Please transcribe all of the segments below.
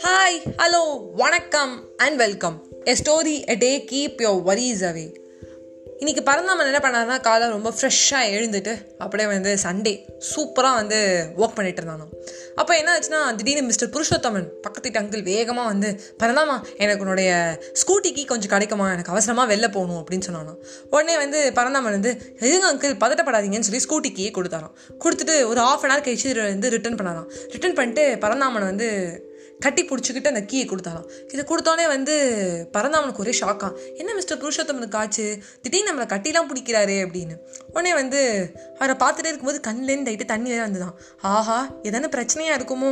Hi, hello, vanakkam, and welcome. A story a day keep your worries away. இன்றைக்கி பரந்தாமன் என்ன பண்ணாருன்னா காலை ரொம்ப ஃப்ரெஷ்ஷாக எழுந்துட்டு அப்படியே வந்து சண்டே சூப்பராக வந்து ஒர்க் பண்ணிட்டு இருந்தானோ. அப்போ என்ன ஆச்சுன்னா திடீர்னு மிஸ்டர் புருஷோத்தமன் பக்கத்து வீட்டு அங்கிள் வேகமாக வந்து பரந்தாமா எனக்கு உன்னுடைய ஸ்கூட்டிக்கு கொஞ்சம் கிடைக்குமா? எனக்கு அவசரமாக வெளில போகணும் அப்படின்னு சொன்னானோ. உடனே வந்து பரந்தாமன் வந்து எதுங்க அங்கிள் பதட்டப்படாதீங்கன்னு சொல்லி ஸ்கூட்டிக்கு கொடுத்தாராம். கொடுத்துட்டு ஒரு ஆஃப் அன் ஹவர் கழிச்சு வந்து ரிட்டர்ன் பண்ணாராம். ரிட்டர்ன் பண்ணிட்டு பரந்தாமன் வந்து கட்டி பிடிச்சிக்கிட்டு அந்த கீயை கொடுத்தாலாம். இதை கொடுத்தோன்னே வந்து பரந்தாமனுக்கு ஒரே ஷாக்கா என்ன மிஸ்டர் புருஷோத்தமனுக்கு ஆச்சு? திடீர்னு நம்மளை கட்டிலாம் பிடிக்கிறாரு அப்படின்னு. உடனே வந்து அவரை பார்த்துட்டே இருக்கும்போது கண்ணிலேருந்து டைட்டு தண்ணி வேறு வந்துதான் ஆஹா எதான பிரச்சனையாக இருக்குமோ?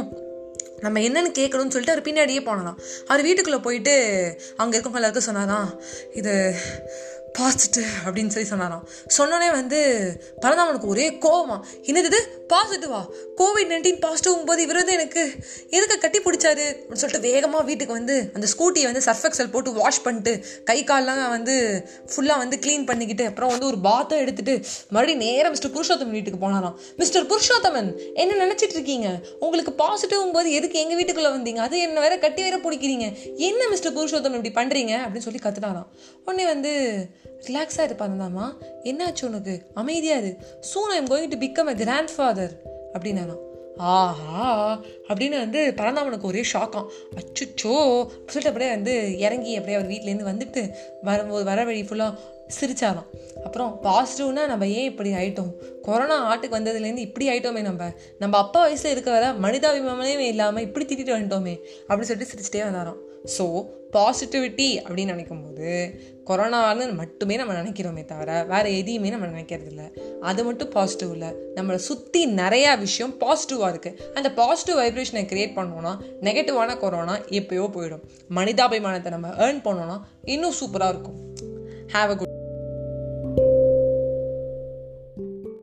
நம்ம என்னென்னு கேட்கணும்னு சொல்லிட்டு அவர் பின்னாடியே போனலாம் அவர் வீட்டுக்குள்ளே போயிட்டு அங்கே இருக்கவங்க எல்லாருக்கும் சொன்னாராம். இது பாசிட்டிவ் அப்படின்னு சொல்லி சொன்னாராம். சொன்னோடனே வந்து பரந்தாமனுக்கு ஒரே கோவமா என்னது இது? பாசிட்டிவா கோவிட் நைன்டீன் பாசிட்டிவ் போது இவர் வந்து எனக்கு எதுக்கு கட்டி பிடிச்சாரு? அப்படின்னு சொல்லிட்டு வேகமாக வீட்டுக்கு வந்து அந்த ஸ்கூட்டியை வந்து சர்ஃபெக்சல் போட்டு வாஷ் பண்ணிட்டு கை கால்லாம் வந்து ஃபுல்லாக வந்து க்ளீன் பண்ணிக்கிட்டு அப்புறம் வந்து ஒரு பாத்தை எடுத்துட்டு மறுபடியும் நேராக மிஸ்டர் புருஷோத்தமன் வீட்டுக்கு போனாராம். மிஸ்டர் புருஷோத்தமன் என்ன நினச்சிட்டு இருக்கீங்க? உங்களுக்கு பாசிட்டிவ் போது எதுக்கு எங்கள் வீட்டுக்குள்ளே வந்தீங்க? அது என்ன வேற கட்டி வேற பிடிக்கிறீங்க? என்ன மிஸ்டர் புருஷோத்தமன் இப்படி பண்ணுறீங்க அப்படின்னு சொல்லி கத்துனாராம். உடனே வந்து ரிலாக்ஸாக இருப்பாருந்தாமா என்னாச்சு உனக்கு? அமைதியாக இரு. Soon I'm going to become a grandfather அப்படின்னாராம் ஆஹா. அப்படின்னு வந்து பரந்தாமனுக்கு ஒரே ஷாக்காம் அச்சுச்சோ. சொல்லிட்டு அப்படியே வந்து இறங்கி அப்படியே அவர் வீட்டிலேருந்து வந்துட்டு வரும்போது வர வழி ஃபுல்லாக சிரிச்சாலாம். அப்புறம் பாசிட்டிவ்னா நம்ம ஏன் இப்படி ஆயிட்டோம்? கொரோனா ஆட்டுக்கு வந்ததுலேருந்து இப்படி ஆயிட்டோமே நம்ம. நம்ம அப்பா வயசில் இருக்க வர மனிதாபிமானமே இல்லாமல் இப்படி திட்டிட்டு வந்துட்டோமே அப்படின்னு சொல்லிட்டு சிரிச்சிட்டே வந்தாராம். ஸோ பாசிட்டிவிட்டி அப்படின்னு நினைக்கும் போது கொரோனான்னு மட்டுமே நம்ம நினைக்கிறோமே தவிர வேறு எதையுமே நம்ம நினைக்கிறது இல்லை. அது மட்டும் பாசிட்டிவ் இல்லை. நம்மளை சுற்றி நிறையா விஷயம் பாசிட்டிவாக இருக்குது அந்த பாசிட்டிவ் வைப்ரேஷனை க்ரியேட் பண்ணோன்னா நெகட்டிவான கொரோனா எப்பயோ போயிடும். மனிதாபிமானத்தை நம்ம ஏர்ன் பண்ணோன்னா இன்னும் சூப்பராக இருக்கும். Have a good